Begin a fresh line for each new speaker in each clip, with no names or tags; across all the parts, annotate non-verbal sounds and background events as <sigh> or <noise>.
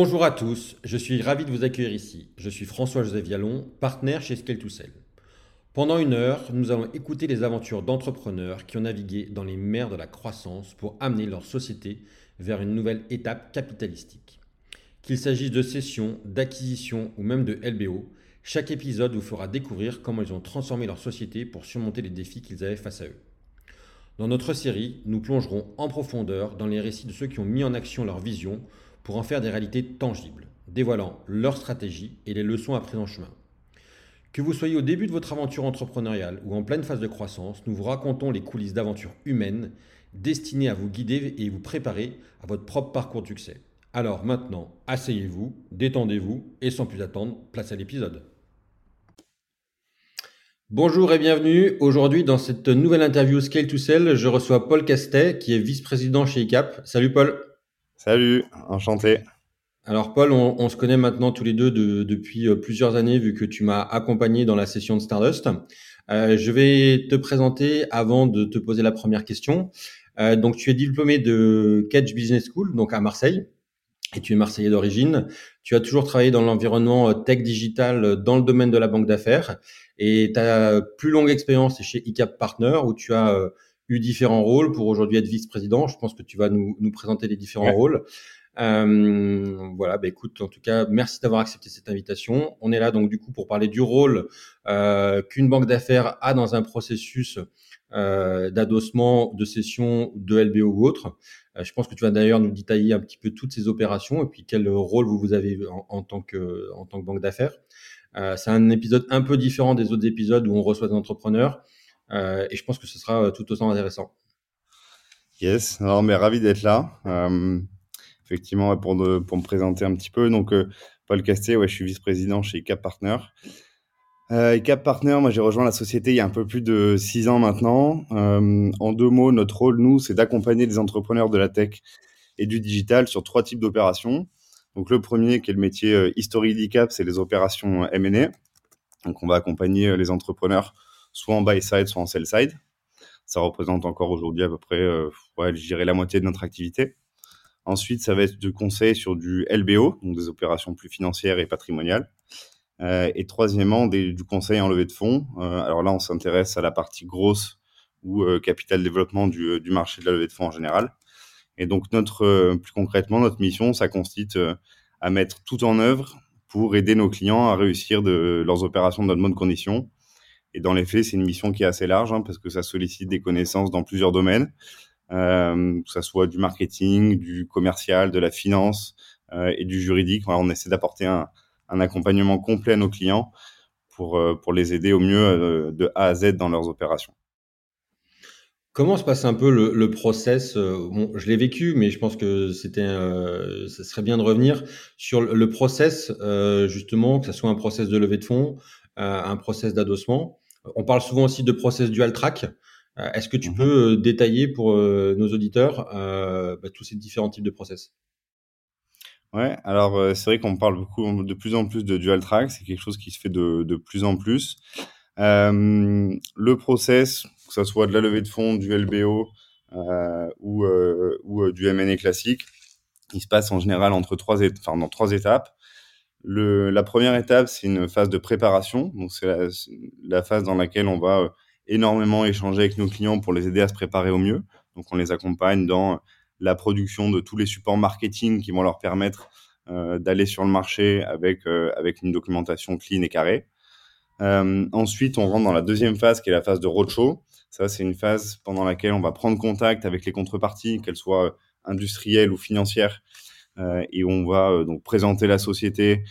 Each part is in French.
Bonjour à tous, je suis ravi de vous accueillir ici. Je suis François-Joseph Vialon, partenaire chez Scale to Sell. Pendant une heure, nous allons écouter les aventures d'entrepreneurs qui ont navigué dans les mers de la croissance pour amener leur société vers une nouvelle étape capitalistique. Qu'il s'agisse de cession, d'acquisition ou même de LBO, chaque épisode vous fera découvrir comment ils ont transformé leur société pour surmonter les défis qu'ils avaient face à eux. Dans notre série, nous plongerons en profondeur dans les récits de ceux qui ont mis en action leur vision pour en faire des réalités tangibles, dévoilant leur stratégie et les leçons apprises en chemin. Que vous soyez au début de votre aventure entrepreneuriale ou en pleine phase de croissance, nous vous racontons les coulisses d'aventures humaines destinées à vous guider et vous préparer à votre propre parcours de succès. Alors maintenant, asseyez-vous, détendez-vous et sans plus attendre, place à l'épisode. Bonjour et bienvenue. Aujourd'hui, dans cette nouvelle interview Scale to Sell, je reçois Paul Castet, qui est vice-président chez ICAP. Salut Paul.
Salut, enchanté.
Alors Paul, on, se connaît maintenant tous les deux depuis euh, plusieurs années vu que tu m'as accompagné dans la session de Stardust. Euh, je vais te présenter avant de te poser la première question. Euh, donc tu es diplômé de Catch Business School, donc à Marseille, et tu es marseillais d'origine. Tu as toujours travaillé dans l'environnement tech digital dans le domaine de la banque d'affaires, et ta plus longue expérience est chez ICAP Partner où tu as eu différents rôles pour aujourd'hui être vice-président. Je pense que tu vas nous, présenter les différents rôles. Euh, voilà, bah écoute, en tout cas, merci d'avoir accepté cette invitation. On est là donc du coup pour parler du rôle euh, qu'une banque d'affaires a dans un processus euh, d'adossement, de cession, de LBO ou autre. Euh, je pense que tu vas d'ailleurs nous détailler un petit peu toutes ces opérations et puis quel rôle vous, vous avez en, tant, que, en tant que banque d'affaires. Euh, c'est un épisode un peu différent des autres épisodes où on reçoit des entrepreneurs et je pense que ce sera tout autant intéressant.
Yes, alors mais ravi d'être là effectivement, pour, me présenter un petit peu. Donc, euh, Paul Castet, ouais, je suis vice-président chez Cap Partner. Euh, Cap Partner, moi j'ai rejoint la société il y a un peu plus de six ans maintenant. Euh, en deux mots, notre rôle, nous, c'est d'accompagner les entrepreneurs de la tech et du digital sur trois types d'opérations. Donc le premier, qui est le métier euh, historique d'ICAP, c'est les opérations M&A. Donc on va accompagner les entrepreneurs soit en buy side, soit en sell side. Ça représente encore aujourd'hui à peu près, ouais, je dirais la moitié de notre activité. Ensuite, ça va être du conseil sur du LBO, donc des opérations plus financières et patrimoniales. Euh, et troisièmement, du conseil en levée de fonds. Euh, alors là, on s'intéresse à la partie grosse ou euh, capital développement du, du, marché de la levée de fonds en général. Et donc, notre, plus concrètement, notre mission, ça consiste à mettre tout en œuvre pour aider nos clients à réussir de leurs opérations dans de bonnes conditions. Et dans les faits, c'est une mission qui est assez large hein, parce que ça sollicite des connaissances dans plusieurs domaines euh, que ça soit du marketing, du commercial, de la finance euh, et du juridique. on essaie d'apporter un, accompagnement complet à nos clients pour, euh, les aider au mieux de A à Z dans leurs opérations.
Comment se passe un peu le, le process Je l'ai vécu, mais je pense que c'était, serait bien de revenir sur le process, justement, que ce soit un process de levée de fonds, un process d'adossement. On parle souvent aussi de process dual track. Euh, est-ce que tu mmh peux euh, détailler pour euh, nos auditeurs bah, tous ces différents types de process?
Ouais, alors c'est vrai qu'on parle beaucoup de plus en plus de dual track, c'est quelque chose qui se fait de, de plus en plus. Euh, le process, que ce soit de la levée de fonds, du LBO euh, ou, euh, ou du M&A classique, il se passe en général entre trois, enfin, dans trois étapes. La première étape, c'est une phase de préparation, donc c'est la, phase dans laquelle on va énormément échanger avec nos clients pour les aider à se préparer au mieux. Donc, on les accompagne dans la production de tous les supports marketing qui vont leur permettre euh, d'aller sur le marché avec, euh, avec une documentation clean et carrée. Euh, ensuite, on rentre dans la deuxième phase qui est la phase de roadshow. Ça, c'est une phase pendant laquelle on va prendre contact avec les contreparties, qu'elles soient industrielles ou financières, euh, et on va euh, donc présenter la société,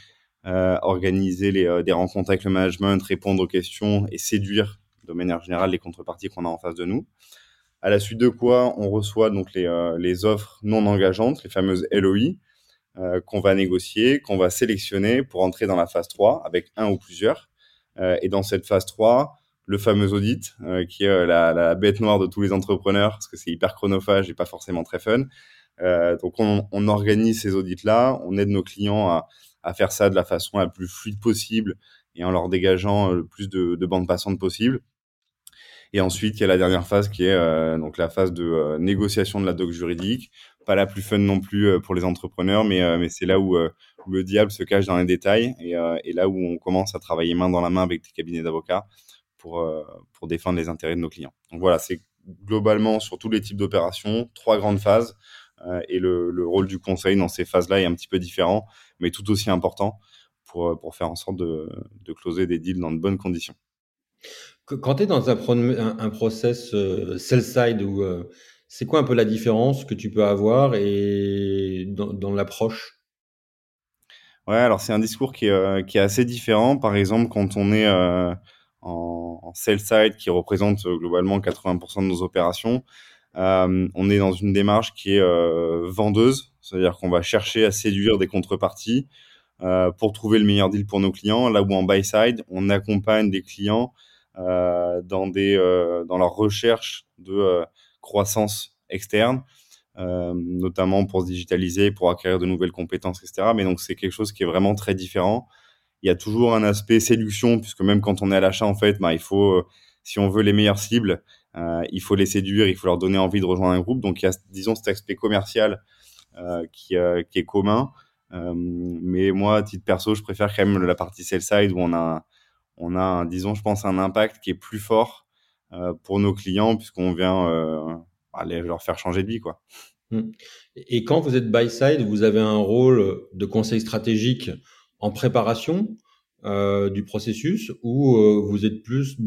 euh, organiser des rencontres avec le management, répondre aux questions et séduire de manière générale les contreparties qu'on a en face de nous. À la suite de quoi, on reçoit donc les, euh, offres non engageantes, les fameuses LOI, euh, qu'on va négocier, qu'on va sélectionner pour entrer dans la phase 3 avec un ou plusieurs. Euh, et dans cette phase 3, le fameux audit, euh, qui est la, la, bête noire de tous les entrepreneurs, parce que c'est hyper chronophage et pas forcément très fun. Euh, donc on, organise ces audits-là, on aide nos clients à, faire ça de la façon la plus fluide possible et en leur dégageant le plus de, de bandes passantes possible. Et ensuite, il y a la dernière phase qui est donc la phase de négociation de la doc juridique. Pas la plus fun non plus pour les entrepreneurs, mais, c'est là où, le diable se cache dans les détails et, là où on commence à travailler main dans la main avec des cabinets d'avocats pour défendre les intérêts de nos clients. Donc voilà, c'est globalement sur tous les types d'opérations, trois grandes phases. Euh, et le, le, rôle du conseil dans ces phases-là est un petit peu différent, mais tout aussi important pour, pour faire en sorte de, de closer des deals dans de bonnes conditions.
Quand tu es dans un, un, process euh, sell-side, euh, c'est quoi un peu la différence que tu peux avoir et dans, dans l'approche?
Ouais, alors c'est un discours qui est, qui est, assez différent. Par exemple, quand on est en, en sell-side, qui représente globalement 80% de nos opérations, euh, on est dans une démarche qui est euh, vendeuse, c'est-à-dire qu'on va chercher à séduire des contreparties euh, pour trouver le meilleur deal pour nos clients. Là où en buy side, on accompagne des clients dans leur recherche de croissance externe, notamment pour se digitaliser, pour acquérir de nouvelles compétences, etc. Mais donc c'est quelque chose qui est vraiment très différent. Il y a toujours un aspect séduction, puisque même quand on est à l'achat, en fait, bah, il faut, si on veut les meilleures cibles, il faut les séduire, il faut leur donner envie de rejoindre un groupe. Donc il y a, disons, cet aspect commercial euh, qui, euh, qui, est commun. mais moi, à titre perso, je préfère quand même la partie sell side où on a, on a, disons, je pense, un impact qui est plus fort pour nos clients puisqu'on vient aller leur faire changer de vie, quoi.
Mmh. Et quand vous êtes buy side, vous avez un rôle de conseil stratégique en préparation euh, du processus ou euh, vous êtes plus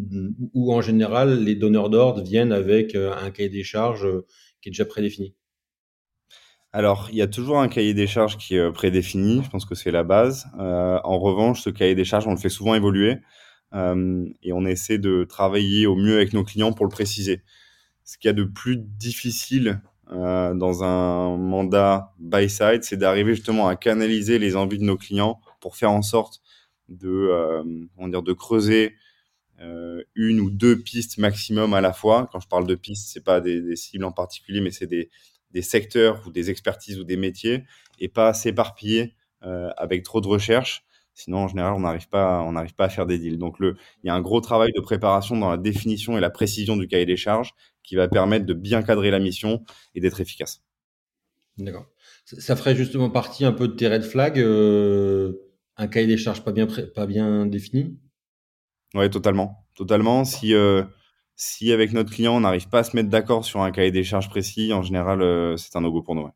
ou en général les donneurs d'ordre viennent avec euh, un cahier des charges qui est déjà prédéfini?
Alors, il y a toujours un cahier des charges qui est prédéfini, je pense que c'est la base. en revanche, ce cahier des charges, on le fait souvent évoluer et on essaie de travailler au mieux avec nos clients pour le préciser. Ce qu'il y a de plus difficile dans un mandat buy-side, c'est d'arriver justement à canaliser les envies de nos clients pour faire en sorte de, euh, on dire, de creuser euh, une ou deux pistes maximum à la fois. Quand je parle de pistes, c'est pas des, cibles en particulier, mais c'est des, des, secteurs ou des expertises ou des métiers, et pas s'éparpiller euh, avec trop de recherches. Sinon, en général, on n'arrive pas, pas à faire des deals. Donc, il y a un gros travail de préparation dans la définition et la précision du cahier des charges qui va permettre de bien cadrer la mission et d'être efficace.
D'accord. Ça ferait justement partie un peu de tes red flags. Un cahier des charges pas bien, pas bien défini?
Oui, totalement. Totalement. Si, euh, si avec notre client, on n'arrive pas à se mettre d'accord sur un cahier des charges précis, en général, euh, c'est un no-go pour nous.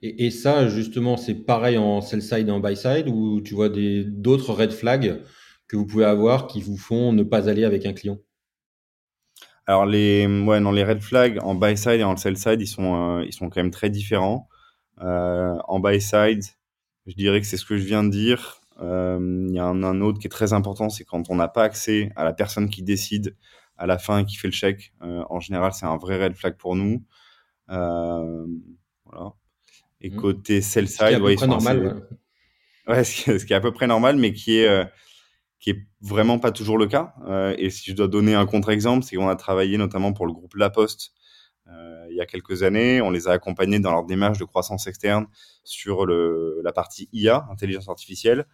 Et, ça, justement, c'est pareil en sell-side et en buy-side, ou tu vois d'autres red flags que vous pouvez avoir qui vous font ne pas aller avec un client?
Alors les ouais non les red flags en buy side et en sell side ils sont euh, ils sont quand même très différents. en buy side je dirais que c'est ce que je viens de dire. Euh, il y a un, autre qui est très important, c'est quand on n'a pas accès à la personne qui décide à la fin et qui fait le chèque. Euh, en général, c'est un vrai red flag pour nous. Euh, voilà. Et mmh. côté sell side,
ce qui est normal.
Ouais, <laughs> ce, qui est, à peu près normal, mais qui est qui est vraiment pas toujours le cas. et si je dois donner un contre-exemple, c'est qu'on a travaillé notamment pour le groupe La Poste il y a quelques années. On les a accompagnés dans leur démarche de croissance externe sur la partie IA, intelligence artificielle.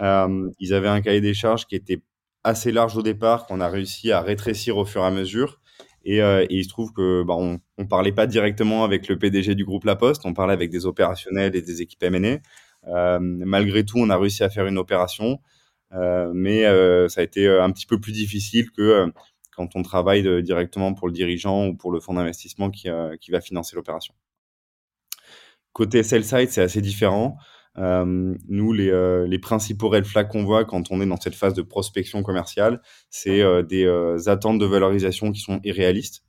Euh, ils avaient un cahier des charges qui était assez large au départ, qu'on a réussi à rétrécir au fur et à mesure. Et, euh, il se trouve que bah, on, parlait pas directement avec le PDG du groupe La Poste, on parlait avec des opérationnels et des équipes M&A. Euh, malgré tout, on a réussi à faire une opération, euh, mais euh, ça a été un petit peu plus difficile que quand on travaille directement pour le dirigeant ou pour le fonds d'investissement qui, euh, va financer l'opération. Côté sell side, c'est assez différent. Euh, nous, euh, les, principaux red flags qu'on voit quand on est dans cette phase de prospection commerciale, c'est des attentes de valorisation qui sont irréalistes.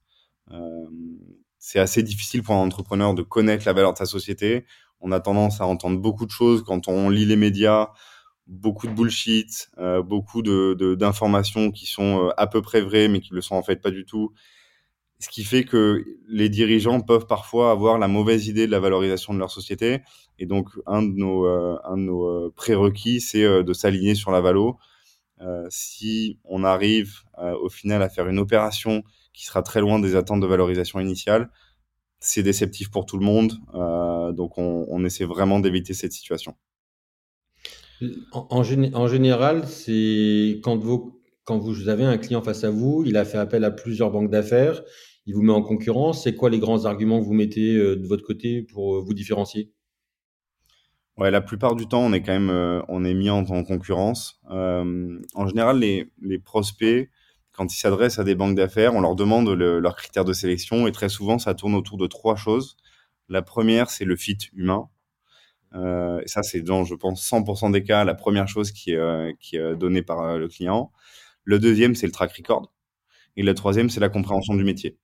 c'est assez difficile pour un entrepreneur de connaître la valeur de sa société. On a tendance à entendre beaucoup de choses quand on lit les médias, beaucoup de bullshit, euh, beaucoup de, d'informations qui sont euh, à peu près vraies, mais qui le sont en fait pas du tout. Ce qui fait que les dirigeants peuvent parfois avoir la mauvaise idée de la valorisation de leur société. Et donc, un de nos, euh, un de nos prérequis, c'est de s'aligner sur la valo. si on arrive au final à faire une opération qui sera très loin des attentes de valorisation initiale, c'est déceptif pour tout le monde. donc, on, on essaie vraiment d'éviter cette situation.
En, général, c'est quand, vous avez un client face à vous, il a fait appel à plusieurs banques d'affaires, il vous met en concurrence, c'est quoi les grands arguments que vous mettez de votre côté pour vous différencier?
Ouais, la plupart du temps, on est quand même on est mis en, concurrence. en général, les prospects, quand ils s'adressent à des banques d'affaires, on leur demande leurs critères de sélection et très souvent, ça tourne autour de trois choses. La première, c'est le fit humain. Euh, et ça, c'est dans, je pense, 100% des cas, la première chose qui est, euh, est donnée par euh, le client. Le deuxième, c'est le track record. Et le troisième, c'est la compréhension du métier.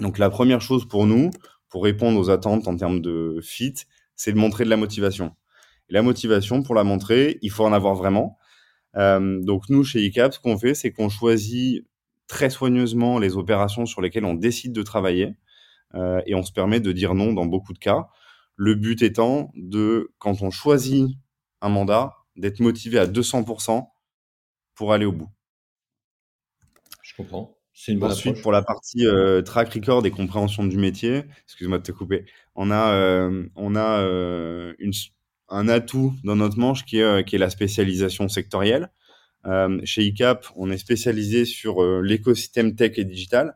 Donc, la première chose pour nous, pour répondre aux attentes en termes de fit, c'est de montrer de la motivation. Et la motivation, pour la montrer, il faut en avoir vraiment. Euh, donc nous, chez ICAP, ce qu'on fait, c'est qu'on choisit très soigneusement les opérations sur lesquelles on décide de travailler euh, et on se permet de dire non dans beaucoup de cas. Le but étant de, quand on choisit un mandat, d'être motivé à 200% pour aller au bout.
Je comprends. C'est une bonne
Ensuite, pour la partie euh, track record et compréhension du métier, excuse-moi de te couper, on a, euh, on a euh, une, un atout dans notre manche qui est, qui est la spécialisation sectorielle. Chez ICAP, on est spécialisé sur l'écosystème tech et digital.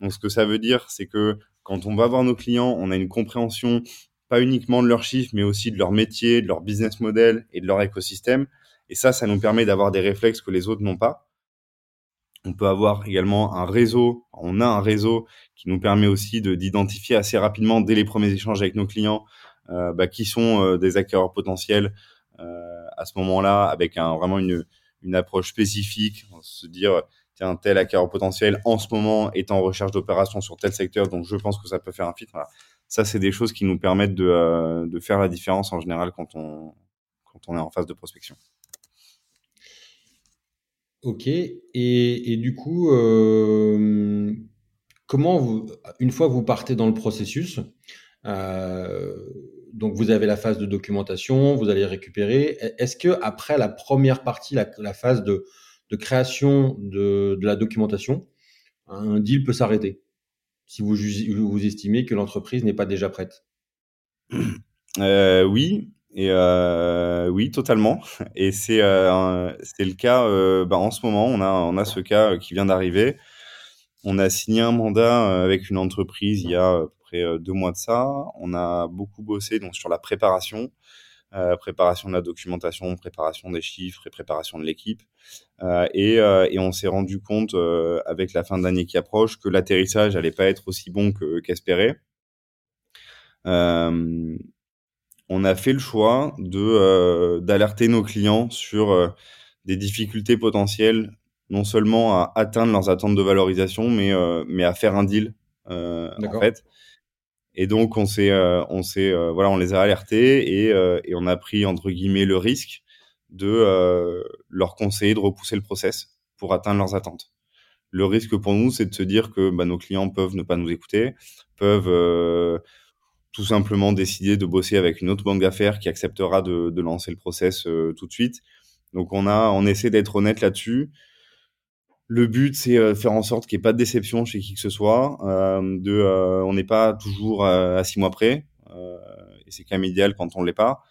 Donc, ce que ça veut dire, c'est que quand on va voir nos clients, on a une compréhension pas uniquement de leurs chiffres, mais aussi de leur métier, de leur business model et de leur écosystème. Et ça, ça nous permet d'avoir des réflexes que les autres n'ont pas. On peut avoir également un réseau, on a un réseau qui nous permet aussi d'identifier assez rapidement, dès les premiers échanges avec nos clients, euh, bah, qui sont euh, des acquéreurs potentiels euh, à ce moment-là, avec un, vraiment une, une approche spécifique, se dire tiens tel acquéreur potentiel en ce moment est en recherche d'opérations sur tel secteur, donc je pense que ça peut faire un fit. Voilà. Ça, c'est des choses qui nous permettent de, de, faire la différence en général quand on, est en phase de prospection.
Ok. Et, du coup, euh, comment une fois vous partez dans le processus, euh, donc vous avez la phase de documentation, vous allez récupérer. Est-ce que après la première partie, la, phase de, création de, la documentation, un deal peut s'arrêter? Si vous, vous estimez que l'entreprise n'est pas déjà prête? <clears throat>
Euh, Oui, euh, oui, totalement. Et c'est euh, le cas euh, bah, en ce moment. On a on a ce cas qui vient d'arriver. On a signé un mandat avec une entreprise il y a après deux mois de ça. On a beaucoup bossé donc sur la préparation, euh, préparation de la documentation, préparation des chiffres et préparation de l'équipe. Euh, et, euh, et, on s'est rendu compte avec la fin d'année qui approche que l'atterrissage allait pas être aussi bon qu'espéré. on a fait le choix de d'alerter nos clients sur des difficultés potentielles non seulement à atteindre leurs attentes de valorisation, mais, euh, mais à faire un deal, euh, en fait. Et donc, on s'est, euh, on s'est, euh, voilà, on les a alertés et, euh, et, on a pris entre guillemets le risque de leur conseiller de repousser le process pour atteindre leurs attentes. Le risque pour nous, c'est de se dire que bah, nos clients peuvent ne pas nous écouter, peuvent tout simplement décider de bosser avec une autre banque d'affaires qui acceptera de, de lancer le process tout de suite. Donc, on a, on essaie d'être honnête là-dessus. Le but, c'est de faire en sorte qu'il n'y ait pas de déception chez qui que ce soit. Euh, de, euh, on n'est pas toujours à six mois près. Euh, et c'est quand même idéal quand on ne l'est pas.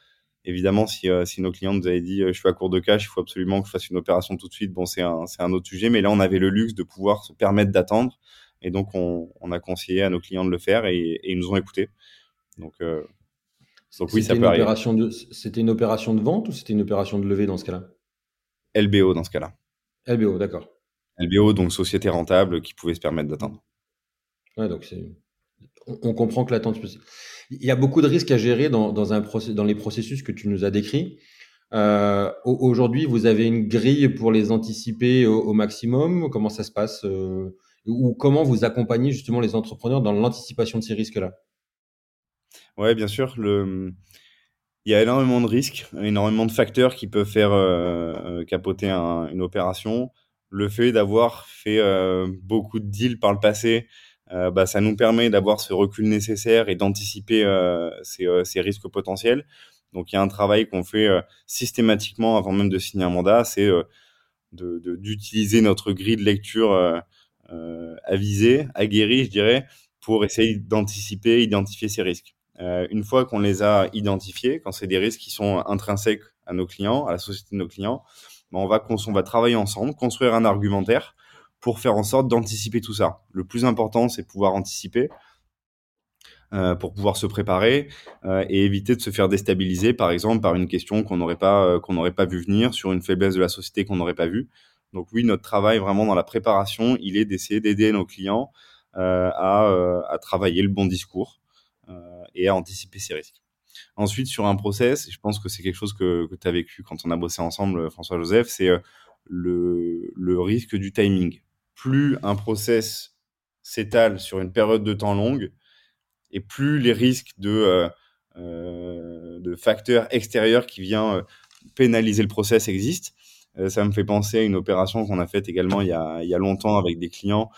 Évidemment, si, si nos clients nous avaient dit je suis à court de cash, il faut absolument que je fasse une opération tout de suite, bon, c'est un, un autre sujet. Mais là, on avait le luxe de pouvoir se permettre d'attendre. Et donc, on, on, a conseillé à nos clients de le faire et, et ils nous ont écoutés. Donc,
donc oui, ça peut arriver. C'était une opération de vente ou c'était une opération de levée dans ce cas-là?
LBO dans ce cas-là.
LBO, d'accord.
LBO, donc société rentable qui pouvait se permettre d'attendre.
Ouais, donc on, on, comprend que l'attente. Il y a beaucoup de risques à gérer dans, dans, un process, dans les processus que tu nous as décrits. Euh, Aujourd'hui, vous avez une grille pour les anticiper au, au maximum. Comment ça se passe euh, Ou comment vous accompagnez justement les entrepreneurs dans l'anticipation de ces risques-là?
Ouais, bien sûr. Le... Il y a énormément de risques, énormément de facteurs qui peuvent faire euh, euh capoter un, une opération le fait d'avoir fait euh, beaucoup de deals par le passé, euh, bah, ça nous permet d'avoir ce recul nécessaire et d'anticiper euh, ces, risques potentiels. Donc il y a un travail qu'on fait systématiquement avant même de signer un mandat, c'est d'utiliser notre grille de lecture avisée, aguerrie, je dirais, pour essayer d'anticiper, identifier ces risques. une fois qu'on les a identifiés, quand c'est des risques qui sont intrinsèques à nos clients, à la société de nos clients, ben, on, va travailler ensemble, construire un argumentaire pour faire en sorte d'anticiper tout ça. Le plus important, c'est pouvoir anticiper euh, pour pouvoir se préparer euh, et éviter de se faire déstabiliser, par exemple, par une question qu'on n'aurait pas, euh, qu'on n'aurait pas vu venir, sur une faiblesse de la société qu'on n'aurait pas vue. Donc oui, notre travail vraiment dans la préparation, il est d'essayer d'aider nos clients à, travailler le bon discours et à anticiper ces risques. Ensuite, sur un process, je pense que c'est quelque chose que, que tu as vécu quand on a bossé ensemble, François-Joseph, c'est le, le risque du timing. Plus un process s'étale sur une période de temps longue, et plus les risques de, euh, euh, de facteurs extérieurs qui viennent euh, pénaliser le process existent. ça me fait penser à une opération qu'on a faite également il y a, il y a longtemps avec des clients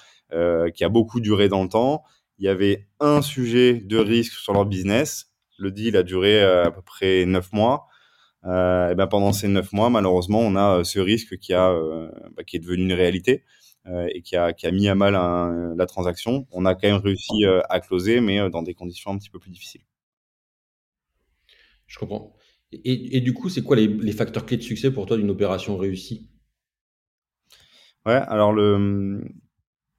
qui a beaucoup duré dans le temps. Il y avait un sujet de risque sur leur business. Le deal a duré à peu près neuf mois. et ben pendant ces neuf mois, malheureusement, on a ce risque qui, a, bah, qui est devenu une réalité. Euh, et qui a, qui a, mis à mal la transaction. On a quand même réussi euh, à closer, mais euh, dans des conditions un petit peu plus difficiles.
Je comprends. Et, et du coup, c'est quoi les, les, facteurs clés de succès pour toi d'une opération réussie?
Ouais, alors le,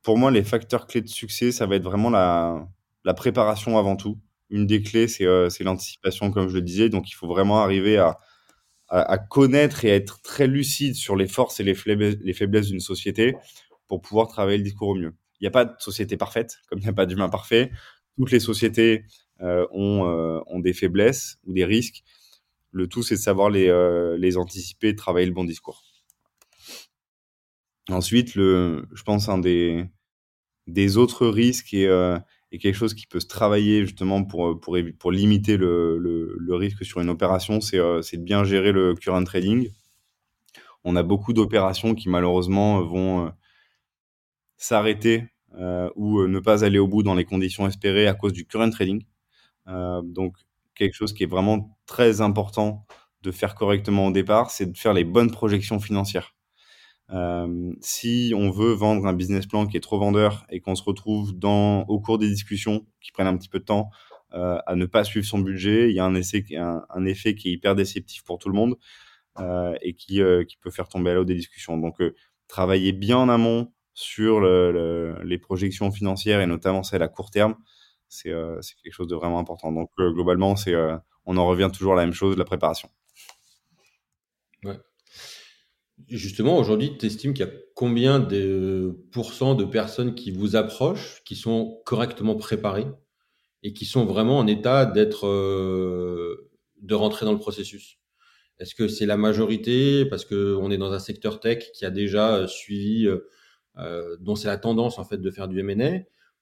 pour moi, les facteurs clés de succès, ça va être vraiment la, la préparation avant tout. Une des clés, c'est l'anticipation, comme je le disais. Donc, il faut vraiment arriver à, connaître et à être très lucide sur les forces et les faiblesses, les faiblesses d'une société pour pouvoir travailler le discours au mieux. Il n'y a pas de société parfaite, comme il n'y a pas d'humain parfait. Toutes les sociétés euh, ont, euh, ont, des faiblesses ou des risques. Le tout, c'est de savoir les, euh, anticiper et travailler le bon discours. Ensuite, je pense un des, des autres risques et, et, quelque chose qui peut se travailler justement pour, pour, pour limiter le, le, risque sur une opération, c'est de bien gérer le current trading. On a beaucoup d'opérations qui malheureusement vont s'arrêter euh, ou euh, ne pas aller au bout dans les conditions espérées à cause du current trading. Euh, donc, quelque chose qui est vraiment très important de faire correctement au départ, c'est de faire les bonnes projections financières. Euh, si on veut vendre un business plan qui est trop vendeur et qu'on se retrouve dans, au cours des discussions qui prennent un petit peu de temps euh, à ne pas suivre son budget, il y a un, effet qui est hyper déceptif pour tout le monde euh, et qui, peut faire tomber à l'eau des discussions. Donc, travailler bien en amont, sur les projections financières et notamment celles à court terme, c'est quelque chose de vraiment important. Donc globalement, on en revient toujours à la même chose, la préparation.
Ouais. Justement, aujourd'hui, tu estimes qu'il y a combien de pourcents de personnes qui vous approchent, qui sont correctement préparées et qui sont vraiment en état d'être, de rentrer dans le processus? Est-ce que c'est la majorité parce qu'on est dans un secteur tech qui a déjà suivi euh, dont c'est la tendance en fait de faire du M&A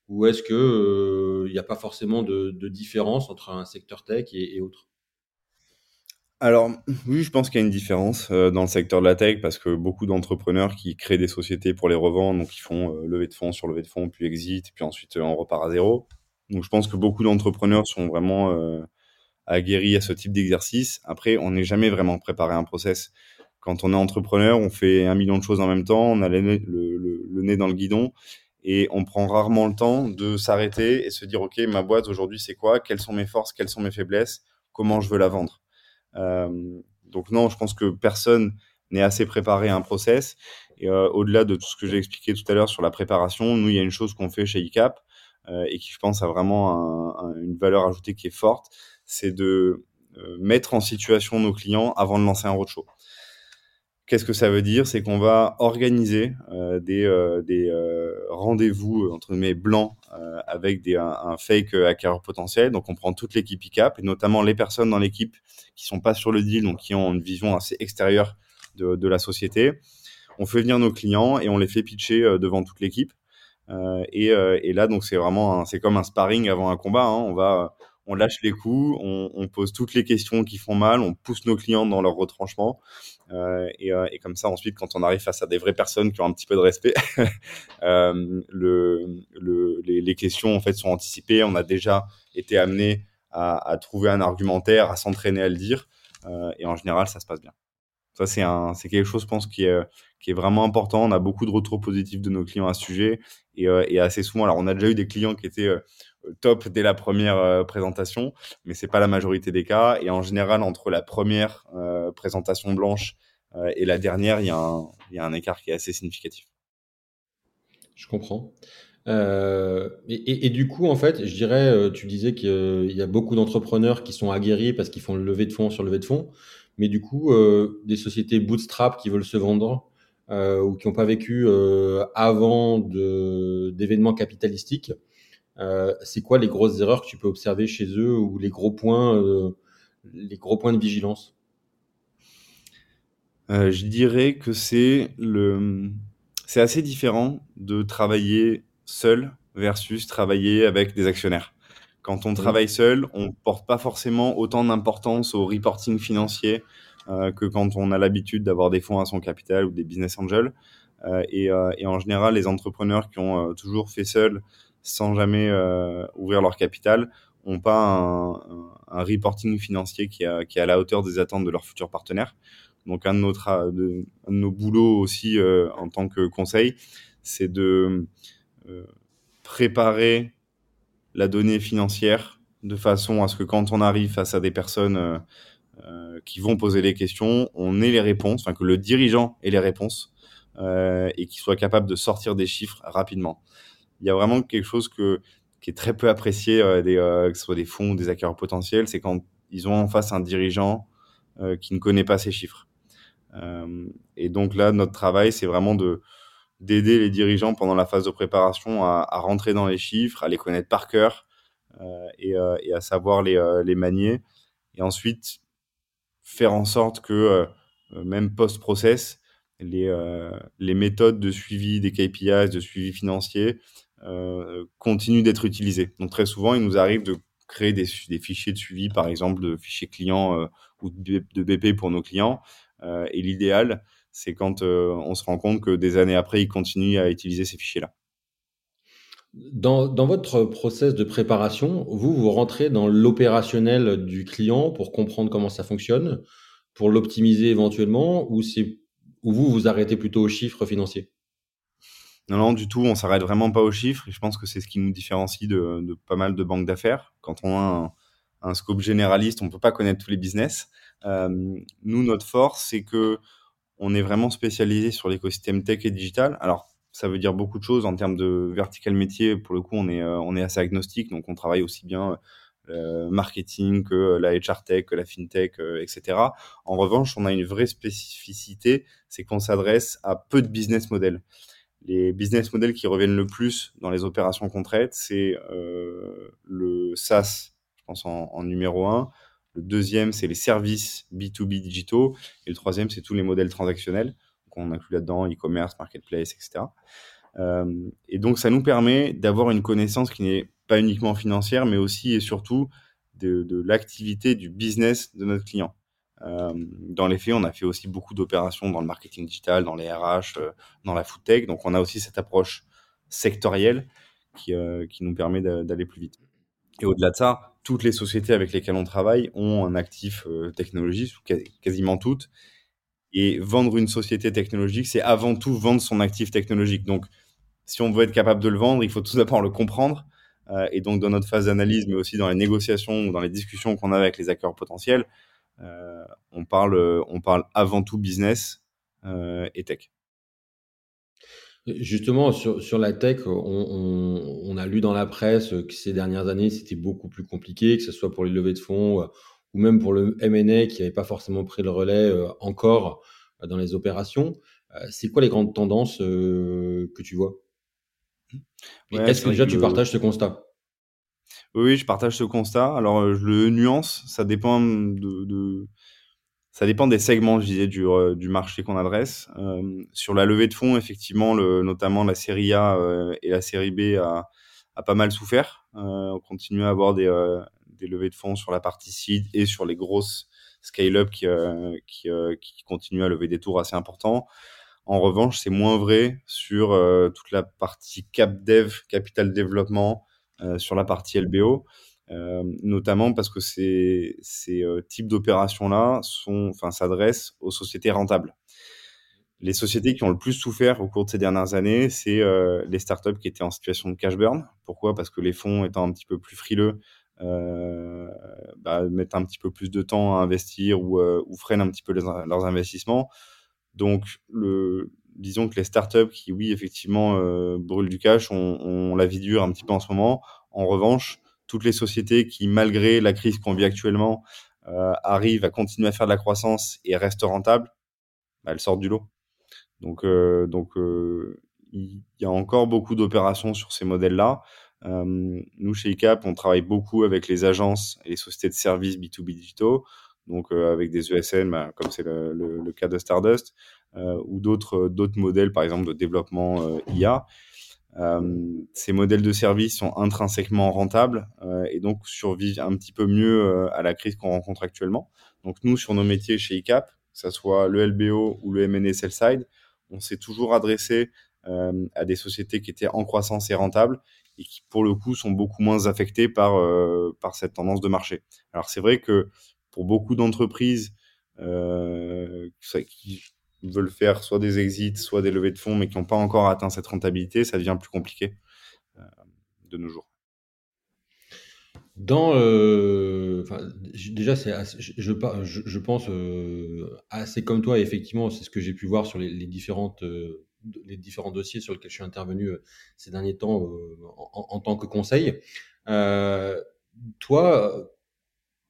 ou est-ce que il euh, n'y a pas forcément de, différence entre un secteur tech et, et autre?
Alors oui, je pense qu'il y a une différence euh, dans le secteur de la tech parce que beaucoup d'entrepreneurs qui créent des sociétés pour les revendre, donc ils font euh, levée de fonds sur levée de fonds, puis exit, puis ensuite on repart à zéro. Donc je pense que beaucoup d'entrepreneurs sont vraiment aguerris à ce type d'exercice. Après, on n'est jamais vraiment préparé à un process. Quand on est entrepreneur, on fait un million de choses en même temps, on a le, le, nez dans le guidon et on prend rarement le temps de s'arrêter et se dire ok ma boîte aujourd'hui c'est quoi? Quelles sont mes forces? Quelles sont mes faiblesses? Comment je veux la vendre? euh, donc non je pense que personne n'est assez préparé à un process. Et euh, au-delà de tout ce que j'ai expliqué tout à l'heure sur la préparation nous il y a une chose qu'on fait chez ICAP euh, et qui je pense a vraiment un, une valeur ajoutée qui est forte c'est de euh, mettre en situation nos clients avant de lancer un roadshow Qu'est-ce que ça veut dire? C'est qu'on va organiser euh, des, euh, des euh, rendez-vous entre mes blancs avec des, un, fake acquéreur potentiel. Donc on prend toute l'équipe ICAP et notamment les personnes dans l'équipe qui sont pas sur le deal, donc qui ont une vision assez extérieure de, de la société. On fait venir nos clients et on les fait pitcher devant toute l'équipe. Et, et, là donc c'est vraiment c'est comme un sparring avant un combat. Hein. On va on lâche les coups, on, on, pose toutes les questions qui font mal, on pousse nos clients dans leur retranchement. Euh, et, euh, et, comme ça, ensuite, quand on arrive face à des vraies personnes qui ont un petit peu de respect, <laughs> euh, le, le, les, questions en fait sont anticipées. On a déjà été amené à, trouver un argumentaire, à s'entraîner à le dire, et en général, ça se passe bien. Ça, c'est quelque chose, je pense, qui est, qui est vraiment important. On a beaucoup de retours positifs de nos clients à ce sujet, et, et assez souvent, alors on a déjà eu des clients qui étaient top dès la première euh, présentation, mais c'est pas la majorité des cas. Et en général, entre la première euh, présentation blanche et la dernière, il y, a un, écart qui est assez significatif.
Je comprends. Euh, et, du coup, en fait, je dirais, euh, tu disais qu'il y a beaucoup d'entrepreneurs qui sont aguerris parce qu'ils font le lever de fonds sur lever de fonds, mais du coup, euh, des sociétés bootstrap qui veulent se vendre euh, ou qui n'ont pas vécu euh, avant d'événements capitalistiques, c'est quoi les grosses erreurs que tu peux observer chez eux ou les gros points, les gros points de vigilance?
Je dirais que c'est le, c'est assez différent de travailler seul versus travailler avec des actionnaires. Quand on travaille seul, on porte pas forcément autant d'importance au reporting financier euh, que quand on a l'habitude d'avoir des fonds à son capital ou des business angels. Euh, et, euh, et, en général, les entrepreneurs qui ont euh, toujours fait seul sans jamais euh, ouvrir leur capital ont pas un, reporting financier qui, est à la hauteur des attentes de leurs futurs partenaires. Donc un de, notre, de, un de nos boulots aussi en tant que conseil, c'est de euh, préparer la donnée financière de façon à ce que quand on arrive face à des personnes euh, euh, qui vont poser les questions, on ait les réponses, enfin que le dirigeant ait les réponses et qu'il soit capable de sortir des chiffres rapidement. Il y a vraiment quelque chose que, qui est très peu apprécié, des, que ce soit des fonds ou des acquéreurs potentiels, c'est quand ils ont en face un dirigeant qui ne connaît pas ces chiffres. et donc là, notre travail, c'est vraiment de, d'aider les dirigeants pendant la phase de préparation à, rentrer dans les chiffres, à les connaître par cœur euh, et, euh, à savoir les, euh, les, manier. Et ensuite, faire en sorte que, euh, même post-process, les, euh, les méthodes de suivi des KPIs, de suivi financier, continuent d'être utilisées. Donc très souvent, il nous arrive de créer des, fichiers de suivi, par exemple de fichiers clients ou de BP pour nos clients. et l'idéal, c'est quand euh, on se rend compte que des années après, ils continuent à utiliser ces fichiers-là.
Dans, dans, votre process de préparation, vous, vous rentrez dans l'opérationnel du client pour comprendre comment ça fonctionne, pour l'optimiser éventuellement, ou, ou vous, vous arrêtez plutôt aux chiffres financiers?
Non, non, du tout, on s'arrête vraiment pas aux chiffres, et je pense que c'est ce qui nous différencie de, pas mal de banques d'affaires. Quand on a un, scope généraliste, on peut pas connaître tous les business. Euh, nous, notre force, c'est que on est vraiment spécialisé sur l'écosystème tech et digital. Alors, ça veut dire beaucoup de choses en termes de vertical métier. Pour le coup, on est, euh, assez agnostique, donc on travaille aussi bien euh, marketing que la HR tech, que la fintech, etc. En revanche, on a une vraie spécificité, c'est qu'on s'adresse à peu de business models. Les business models qui reviennent le plus dans les opérations qu'on traite, c'est euh, le SaaS, je pense en, numéro un, le deuxième, c'est les services B2B digitaux. Et le troisième, c'est tous les modèles transactionnels qu'on inclut là-dedans, e-commerce, marketplace, etc. Euh, et donc, ça nous permet d'avoir une connaissance qui n'est pas uniquement financière, mais aussi et surtout de l'activité du business de notre client. Euh, dans les faits, on a fait aussi beaucoup d'opérations dans le marketing digital, dans les RH, euh, dans la food tech. Donc, on a aussi cette approche sectorielle qui, euh, qui nous permet d'aller plus vite. Et au-delà de ça, toutes les sociétés avec lesquelles on travaille ont un actif technologique, quasiment toutes. Et vendre une société technologique, c'est avant tout vendre son actif technologique. Donc, si on veut être capable de le vendre, il faut tout d'abord le comprendre. Et donc, dans notre phase d'analyse, mais aussi dans les négociations ou dans les discussions qu'on a avec les acteurs potentiels, on, parle, on parle avant tout business euh, et tech.
Justement, sur, sur la tech, on, on, on, a lu dans la presse que ces dernières années, c'était beaucoup plus compliqué, que ce soit pour les levées de fonds euh, ou même pour le M&A qui n'avait pas forcément pris le relais euh, encore euh, dans les opérations. C'est quoi les grandes tendances que tu vois? Ouais, Est-ce que déjà que tu partages ce constat?
Oui, je partage ce constat. Alors, je le nuance, ça dépend de, ça dépend des segments, je disais, du, euh, marché qu'on adresse. Euh, sur la levée de fonds, effectivement, notamment la série A euh, et la série B a, pas mal souffert. Euh, on continue à avoir des, euh, levées de fonds sur la partie seed et sur les grosses scale-up qui, qui, qui, continuent à lever des tours assez importants. En revanche, c'est moins vrai sur toute la partie cap dev, capital développement, sur la partie LBO. Euh, notamment parce que ces, euh, types d'opérations-là s'adressent aux sociétés rentables. Les sociétés qui ont le plus souffert au cours de ces dernières années, c'est euh, les startups qui étaient en situation de cash burn. Pourquoi? Parce que les fonds étant un petit peu plus frileux, euh, bah, mettent un petit peu plus de temps à investir ou, euh, freinent un petit peu leurs investissements. Donc, le, disons que les startups qui, oui, effectivement, brûlent du cash ont, la vie dure un petit peu en ce moment. En revanche, toutes les sociétés qui, malgré la crise qu'on vit actuellement, arrivent à continuer à faire de la croissance et restent rentables, bah, elles sortent du lot. Donc, donc il y a encore beaucoup d'opérations sur ces modèles-là. Euh, nous, chez ICAP, on travaille beaucoup avec les agences et les sociétés de services B2B digitaux, donc euh, avec des ESN, bah, comme c'est le, cas de Stardust, euh, ou d'autres d'autres modèles, par exemple, de développement IA. ces modèles de services sont intrinsèquement rentables et donc survivent un petit peu mieux à la crise qu'on rencontre actuellement. Donc nous, sur nos métiers chez ICAP, que ce soit le LBO ou le M&A sell side, on s'est toujours adressé à des sociétés qui étaient en croissance et rentables et qui pour le coup sont beaucoup moins affectés par, euh, par cette tendance de marché. Alors c'est vrai que pour beaucoup d'entreprises euh, qui veulent faire soit des exits, soit des levées de fonds, mais qui n'ont pas encore atteint cette rentabilité, ça devient plus compliqué euh, de nos jours.
Dans, euh, déjà, c'est je, je, je, pense euh, assez comme toi, effectivement, c'est ce que j'ai pu voir sur les, différentes euh, les différents dossiers sur lesquels je suis intervenu euh, ces derniers temps en, tant que conseil. Toi,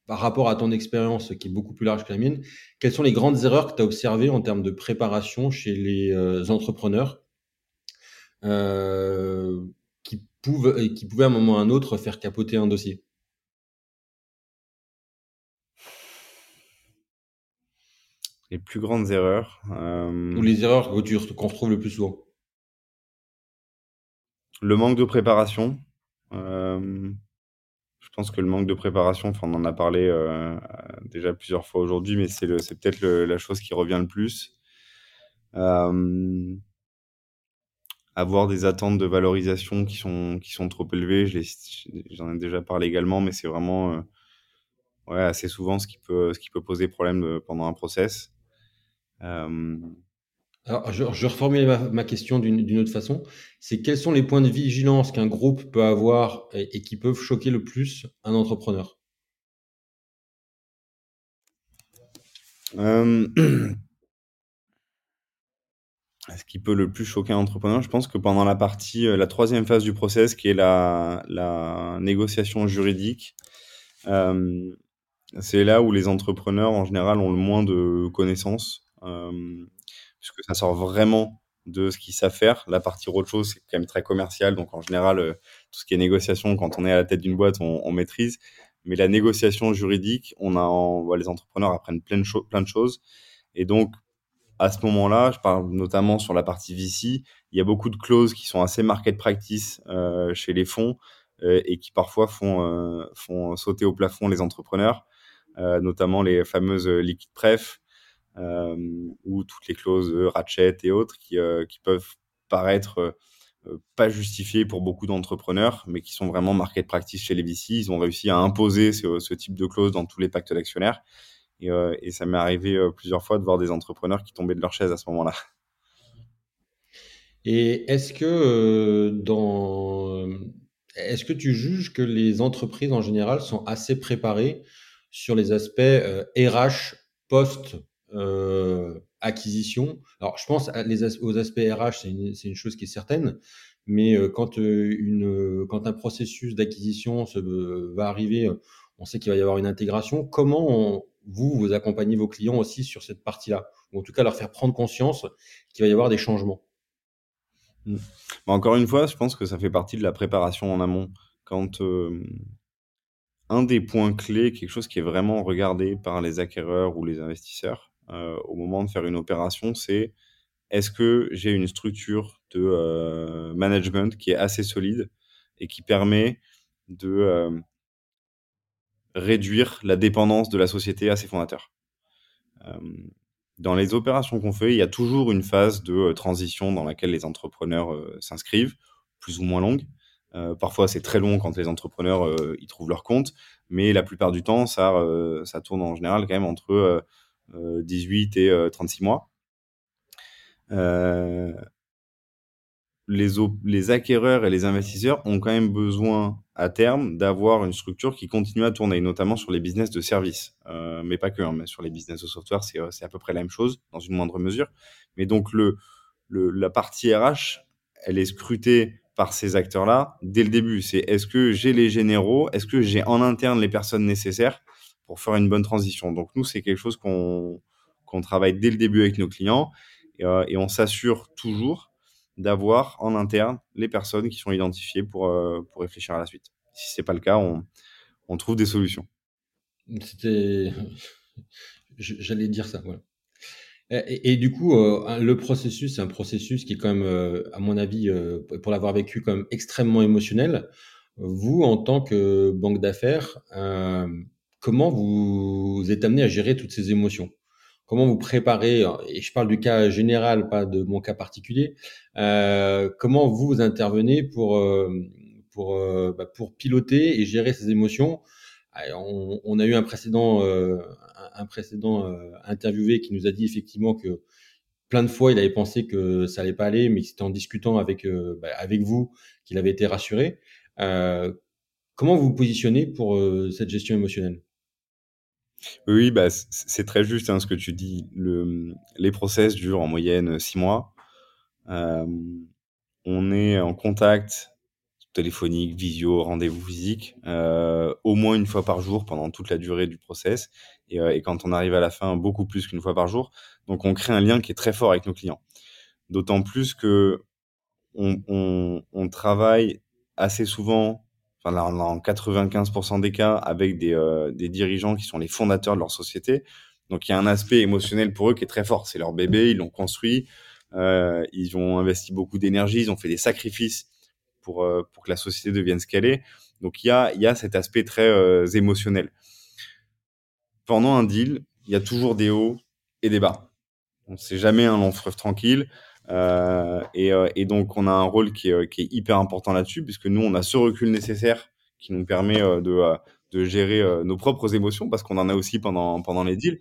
par rapport à ton expérience qui est beaucoup plus large que la mienne, quelles sont les grandes erreurs que tu as observées en termes de préparation chez les entrepreneurs qui, pouvent, qui pouvaient à un moment ou à un autre faire capoter un dossier?
Les plus grandes erreurs.
Euh, Ou les erreurs qu'on retrouve le plus souvent?
Le manque de préparation. Euh, je pense que le manque de préparation, enfin, on en a parlé euh, déjà plusieurs fois aujourd'hui, mais c'est peut-être la chose qui revient le plus. avoir des attentes de valorisation qui sont, qui sont trop élevées, j'en ai déjà parlé également, mais c'est vraiment ouais, assez souvent ce qui peut, ce qui peut poser problème pendant un process.
Euh, Alors, je, reformule ma, question d'une autre façon. C'est quels sont les points de vigilance qu'un groupe peut avoir et, qui peuvent choquer le plus un entrepreneur?
Euh, <clears throat> Ce qui peut le plus choquer un entrepreneur, je pense que pendant la partie, euh, la troisième phase du process, qui est la, négociation juridique, c'est là où les entrepreneurs, en général, ont le moins de connaissances euh, puisque ça sort vraiment de ce qu'ils savent faire. La partie chose, c'est quand même très commercial. Donc, en général, euh, tout ce qui est négociation, quand on est à la tête d'une boîte, on, maîtrise. Mais la négociation juridique, on a, les entrepreneurs apprennent plein de, plein de choses. Et donc, à ce moment-là, je parle notamment sur la partie VC, il y a beaucoup de clauses qui sont assez market practice euh, chez les fonds et qui parfois font, font sauter au plafond les entrepreneurs, notamment les fameuses liquid pref, euh, ou toutes les clauses ratchet et autres qui, euh, qui peuvent paraître euh, pas justifiées pour beaucoup d'entrepreneurs, mais qui sont vraiment market practice chez les VC. Ils ont réussi à imposer ce, type de clauses dans tous les pactes d'actionnaires. Et, ça m'est arrivé plusieurs fois de voir des entrepreneurs qui tombaient de leur chaise à ce moment-là.
Et est-ce que dans est-ce que tu juges que les entreprises en général sont assez préparées sur les aspects RH post euh, acquisition. Alors, je pense aux aspects RH, c'est une, chose qui est certaine, mais euh, quand, euh, quand un processus d'acquisition va arriver, on sait qu'il va y avoir une intégration. Comment vous, vous accompagnez vos clients aussi sur cette partie-là? Ou en tout cas, leur faire prendre conscience qu'il va y avoir des changements?
Mmh. bah, Encore une fois, je pense que ça fait partie de la préparation en amont. Quand un des points clés, quelque chose qui est vraiment regardé par les acquéreurs ou les investisseurs, au moment de faire une opération, c'est est-ce que j'ai une structure de euh, management qui est assez solide et qui permet de euh, réduire la dépendance de la société à ses fondateurs? dans les opérations qu'on fait, il y a toujours une phase de transition dans laquelle les entrepreneurs s'inscrivent, plus ou moins longue. parfois, c'est très long quand les entrepreneurs y trouvent leur compte, mais la plupart du temps, ça, ça tourne en général quand même entre 18 et 36 mois. les, les acquéreurs et les investisseurs ont quand même besoin à terme d'avoir une structure qui continue à tourner, notamment sur les business de service, euh, mais pas que, hein, mais sur les business de software, c'est à peu près la même chose, dans une moindre mesure. Mais donc le, le la partie RH, elle est scrutée par ces acteurs-là dès le début. C'est est-ce que j'ai les généraux, est-ce que j'ai en interne les personnes nécessaires? Pour faire une bonne transition. Donc nous, c'est quelque chose qu'on qu'on travaille dès le début avec nos clients et, euh, et on s'assure toujours d'avoir en interne les personnes qui sont identifiées pour, euh, pour réfléchir à la suite. Si c'est pas le cas, on, on trouve des solutions.
C'était, <laughs> j'allais dire ça. Et, du coup, euh, le processus, c'est un processus qui est quand même, à mon avis, pour l'avoir vécu, quand même extrêmement émotionnel. Vous, en tant que banque d'affaires, comment vous, êtes amené à gérer toutes ces émotions? Comment vous préparez, et je parle du cas général, pas de mon cas particulier, euh, comment vous intervenez pour, euh, pour, euh, bah, pour piloter et gérer ces émotions? On, a eu un précédent, euh, un précédent euh, interviewé qui nous a dit effectivement que plein de fois il avait pensé que ça allait pas aller, mais c'était en discutant avec, euh, bah, avec vous qu'il avait été rassuré. comment vous vous positionnez pour cette gestion émotionnelle?
Oui, bah, c'est très juste hein, ce que tu dis. Le, les process durent en moyenne six mois. Euh, on est en contact téléphonique, visio, rendez-vous physique, euh, au moins une fois par jour pendant toute la durée du process. Et, euh, et quand on arrive à la fin, beaucoup plus qu'une fois par jour. Donc on crée un lien qui est très fort avec nos clients. D'autant plus que on, on, on travaille assez souvent enfin là, en 95% des cas, avec des, euh, des dirigeants qui sont les fondateurs de leur société. Donc il y a un aspect émotionnel pour eux qui est très fort. C'est leur bébé, ils l'ont construit, euh, ils ont investi beaucoup d'énergie, ils ont fait des sacrifices pour, euh, pour que la société devienne est. Donc il y a, il y a cet aspect très euh, émotionnel. Pendant un deal, il y a toujours des hauts et des bas. C'est jamais un long fleuve tranquille. Euh, et, euh, et, donc, on a un rôle qui est, qui est hyper important là-dessus, puisque nous, on a ce recul nécessaire qui nous permet euh, de, de gérer nos propres émotions, parce qu'on en a aussi pendant, pendant les deals.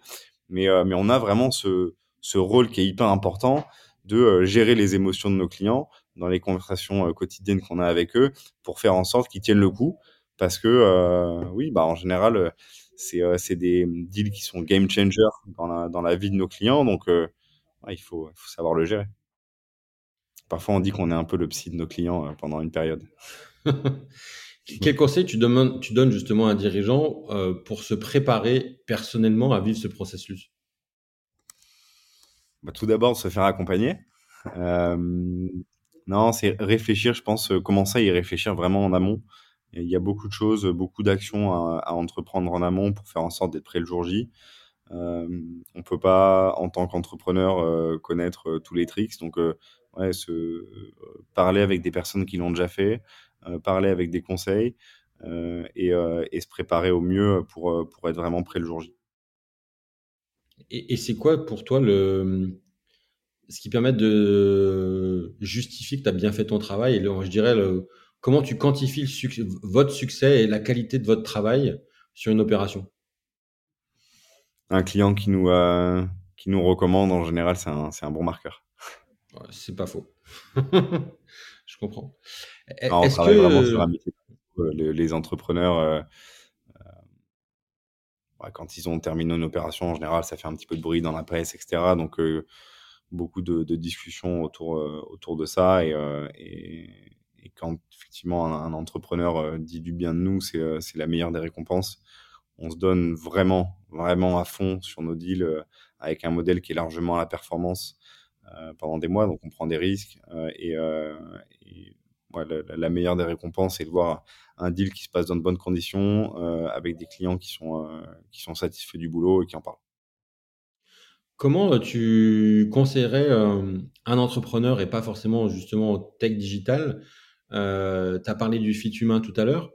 Mais, mais on a vraiment ce, ce rôle qui est hyper important de gérer les émotions de nos clients dans les conversations quotidiennes qu'on a avec eux pour faire en sorte qu'ils tiennent le coup. Parce que, euh, oui, bah, en général, c'est euh, des deals qui sont game changers dans la, dans la vie de nos clients. Donc, euh, il, faut, faut savoir le gérer. Parfois, on dit qu'on est un peu le psy de nos clients euh, pendant une période. <laughs>
Quel conseil tu donnes, tu donnes justement à un dirigeant euh, pour se préparer personnellement à vivre ce processus?
Bah, Tout d'abord, se faire accompagner. Euh, non, c'est réfléchir, je pense, commencer à y réfléchir vraiment en amont. Il y a beaucoup de choses, beaucoup d'actions à, à, entreprendre en amont pour faire en sorte d'être prêt le jour J. Euh, on peut pas, en tant qu'entrepreneur, connaître tous les tricks. Donc, ouais, se euh, parler avec des personnes qui l'ont déjà fait, euh, parler avec des conseils euh, et, et, se préparer au mieux pour, pour être vraiment prêt le jour J.
Et, et c'est quoi pour toi le, ce qui permet de justifier que tu as bien fait ton travail? Et le, je dirais le, comment tu quantifies le succès, votre succès et la qualité de votre travail sur une opération?
Un client qui nous, euh, qui nous recommande, en général, c'est un, un bon marqueur.
C'est pas faux. <laughs> je comprends.
Alors, on travaille que... vraiment sur un métier. Les, les entrepreneurs, euh, euh, quand ils ont terminé une opération, en général, ça fait un petit peu de bruit dans la presse, etc. Donc, euh, beaucoup de, de, discussions autour, autour de ça. Et, et, et, quand effectivement un, un entrepreneur dit du bien de nous, c'est la meilleure des récompenses. On se donne vraiment, vraiment à fond sur nos deals avec un modèle qui est largement à la performance pendant des mois, donc on prend des risques. Euh, et, euh, la, meilleure des récompenses, c'est de voir un deal qui se passe dans de bonnes conditions, avec des clients qui sont, qui sont satisfaits du boulot et qui en parlent.
Comment tu conseillerais euh, un entrepreneur et pas forcément justement tech digital euh, Tu as parlé du fit humain tout à l'heure,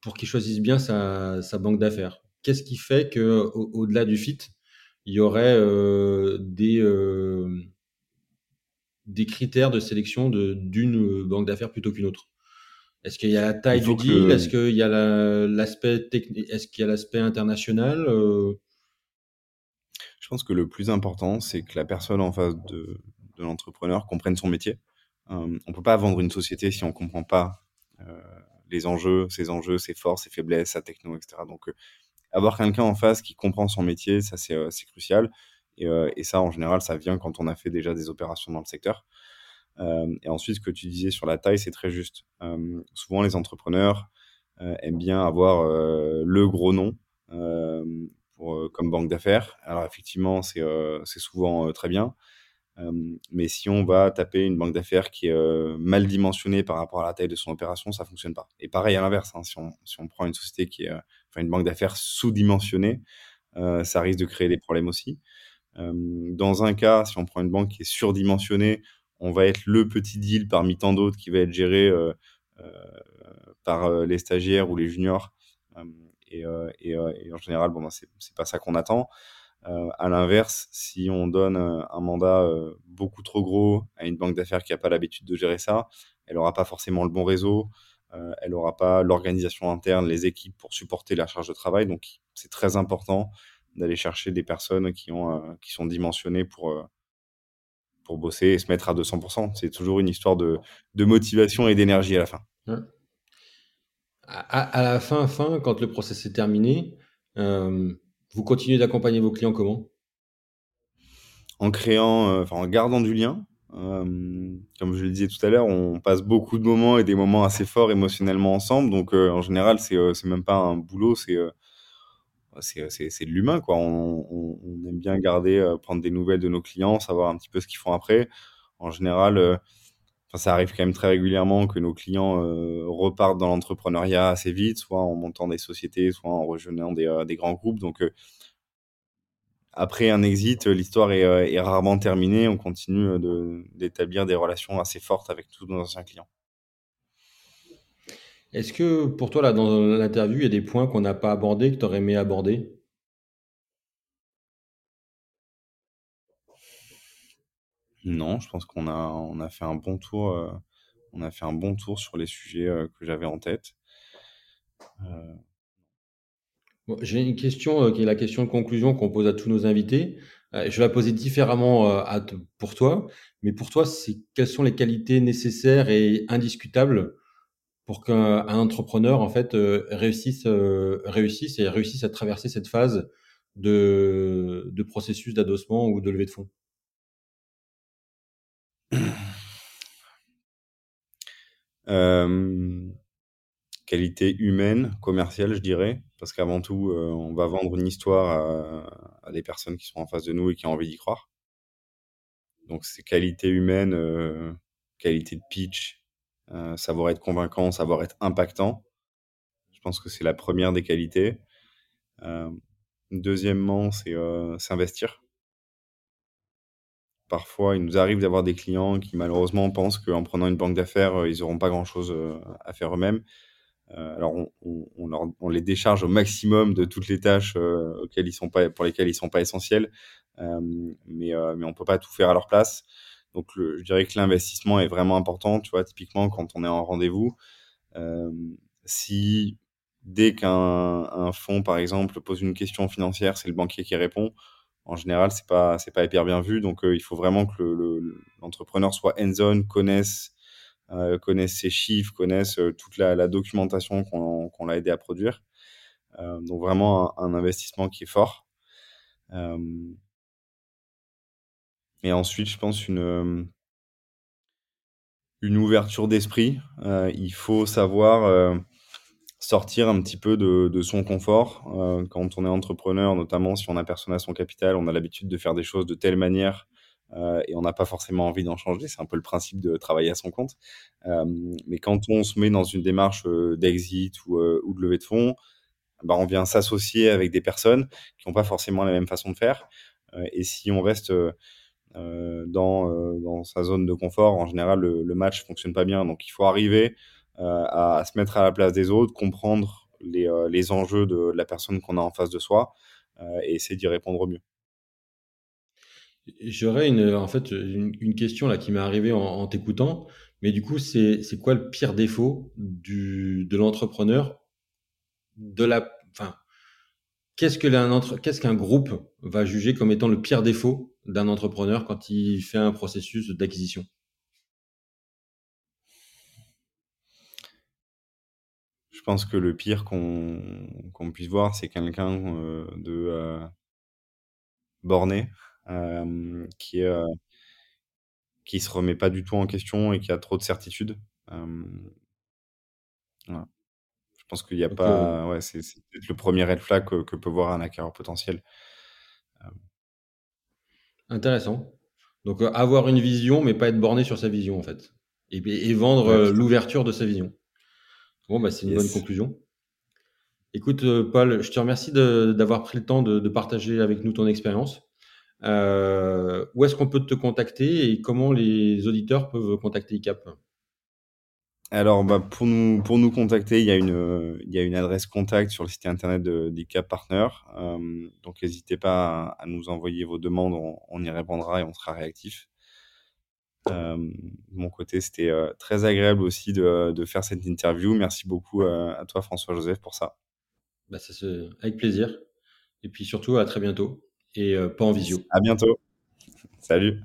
pour qu'il choisisse bien sa, sa banque d'affaires. Qu'est-ce qui fait que au-delà du fit, il y aurait euh, des, euh, des critères de sélection d'une banque d'affaires plutôt qu'une autre Est-ce qu'il y a la taille du deal? que... Est-ce qu'il y a l'aspect la, Est-ce qu'il y a l'aspect international euh...
Je pense que le plus important, c'est que la personne en face de, de l'entrepreneur comprenne son métier. Euh, on peut pas vendre une société si on comprend pas euh, les enjeux, ses enjeux, ses forces, ses faiblesses, sa techno, etc. Donc, euh, avoir quelqu'un en face qui comprend son métier, ça c'est euh, crucial. Et, euh, et ça, en général, ça vient quand on a fait déjà des opérations dans le secteur. Euh, et ensuite, ce que tu disais sur la taille, c'est très juste. Souvent, les entrepreneurs aiment bien avoir le gros nom pour, comme banque d'affaires. Alors, effectivement, c'est souvent très bien. Mais si on va taper une banque d'affaires qui est mal dimensionnée par rapport à la taille de son opération, ça fonctionne pas. Et pareil à l'inverse, hein, si, on, si on prend une société qui est, une banque d'affaires sous-dimensionnée, euh, ça risque de créer des problèmes aussi. Dans un cas, si on prend une banque qui est surdimensionnée, on va être le petit deal parmi tant d'autres qui va être géré euh, euh, par les stagiaires ou les juniors. Et, en général, bon, ben, c'est pas ça qu'on attend. À l'inverse, si on donne un mandat beaucoup trop gros à une banque d'affaires qui n'a pas l'habitude de gérer ça, elle n'aura pas forcément le bon réseau, elle n'aura pas l'organisation interne, les équipes pour supporter la charge de travail. Donc, c'est très important d'aller chercher des personnes qui, ont, euh, qui sont dimensionnées pour, euh, pour bosser et se mettre à 200%. C'est toujours une histoire de, de motivation et d'énergie à la fin.
À, à, la fin, fin, quand le process est terminé, euh, vous continuez d'accompagner vos clients comment?
En créant, euh, enfin en gardant du lien. Euh, comme je le disais tout à l'heure, on passe beaucoup de moments et des moments assez forts émotionnellement ensemble. Donc euh, en général, euh, c'est même pas un boulot, c'est c'est de l'humain. On, aime bien garder, prendre des nouvelles de nos clients, savoir un petit peu ce qu'ils font après. En général, euh, ça arrive quand même très régulièrement que nos clients repartent dans l'entrepreneuriat assez vite, soit en montant des sociétés, soit en rejoignant des, des grands groupes. Donc après un exit, l'histoire est, euh, est, rarement terminée. On continue d'établir de, des relations assez fortes avec tous nos anciens clients.
Est-ce que pour toi, là, dans l'interview, il y a des points qu'on n'a pas abordés, que tu aurais aimé aborder?
Non, je pense qu'on a, on a fait un bon tour. Euh, on a fait un bon tour sur les sujets euh, que j'avais en tête.
Euh... Bon, J'ai une question euh, qui est la question de conclusion qu'on pose à tous nos invités. Euh, je vais la poser différemment euh, pour toi, mais pour toi, c'est quelles sont les qualités nécessaires et indiscutables pour qu'un entrepreneur en fait réussisse, réussisse et réussisse à traverser cette phase de, processus d'adossement ou de levée de fonds?
Qualité humaine, commerciale, je dirais, parce qu'avant tout, euh, on va vendre une histoire à, des personnes qui sont en face de nous et qui ont envie d'y croire. Donc c'est qualité humaine, euh, qualité de pitch, euh, savoir être convaincant, savoir être impactant. Je pense que c'est la première des qualités. Deuxièmement, c'est s'investir. Parfois, il nous arrive d'avoir des clients qui malheureusement pensent qu'en prenant une banque d'affaires, ils n'auront pas grand-chose à faire eux-mêmes. Euh, alors, on, on, on, leur, on, les décharge au maximum de toutes les tâches euh, auxquelles ils sont pas, pour lesquelles ils sont pas essentiels, euh, mais, mais on peut pas tout faire à leur place. Donc, le, je dirais que l'investissement est vraiment important. Tu vois, typiquement, quand on est en rendez-vous, euh, si dès qu'un un fonds, par exemple, pose une question financière, c'est le banquier qui répond, en général, c'est pas c'est pas hyper bien vu. Donc, euh, il faut vraiment que l'entrepreneur le, le, soit hands-on, connaisse euh, connaissent ses chiffres, connaissent euh, toute la, documentation qu'on qu l'a aidé à produire. Euh, donc vraiment un, investissement qui est fort. Euh, et ensuite, je pense une une ouverture d'esprit. Euh, il faut savoir euh, sortir un petit peu de, de son confort. quand on est entrepreneur, notamment si on a personne à son capital, on a l'habitude de faire des choses de telle manière euh, et on n'a pas forcément envie d'en changer. C'est un peu le principe de travailler à son compte. Euh, mais quand on se met dans une démarche euh, d'exit ou, de levée de fonds, bah, on vient s'associer avec des personnes qui n'ont pas forcément la même façon de faire. et si on reste dans, sa zone de confort, en général, le, match fonctionne pas bien. Donc il faut arriver à, se mettre à la place des autres, comprendre les, enjeux de la personne qu'on a en face de soi et essayer d'y répondre au mieux.
J'aurais une, en fait, une, question là qui m'est arrivée en, t'écoutant, mais du coup, c'est, c'est quoi le pire défaut du, de l'entrepreneur de la, enfin, qu'est-ce que entre, qu'est-ce qu'un groupe va juger comme étant le pire défaut d'un entrepreneur quand il fait un processus d'acquisition?
Je pense que le pire qu'on, qu'on puisse voir, c'est quelqu'un euh, de euh, borné euh, qui est qui se remet pas du tout en question et qui a trop de certitude. voilà. Je pense qu'il y a
euh,
pas, ouais, c'est peut-être le premier red flag que, que peut voir un acquéreur potentiel.
intéressant. Donc, euh, avoir une vision, mais pas être borné sur sa vision, en fait. Et, et vendre
Ouais,
euh, l'ouverture de sa vision. Bon, bah, c'est une bonne conclusion. Écoute, euh, Paul, je te remercie d'avoir pris le temps de, de partager avec nous ton expérience. Euh, où est-ce qu'on peut te contacter et comment les auditeurs peuvent contacter ICAP
Alors, bah, pour nous, pour nous contacter, il y a une, il y a une adresse contact sur le site internet d'ICAP Partner. Euh, donc, n'hésitez pas à, à nous envoyer vos demandes, on, on y répondra et on sera réactif. Euh, de mon côté, c'était très agréable aussi de, de faire cette interview. Merci beaucoup à toi, François-Joseph, pour ça.
bah, ça Avec plaisir. Et puis surtout, à très bientôt. Et euh, pas en visio.
À bientôt. Salut.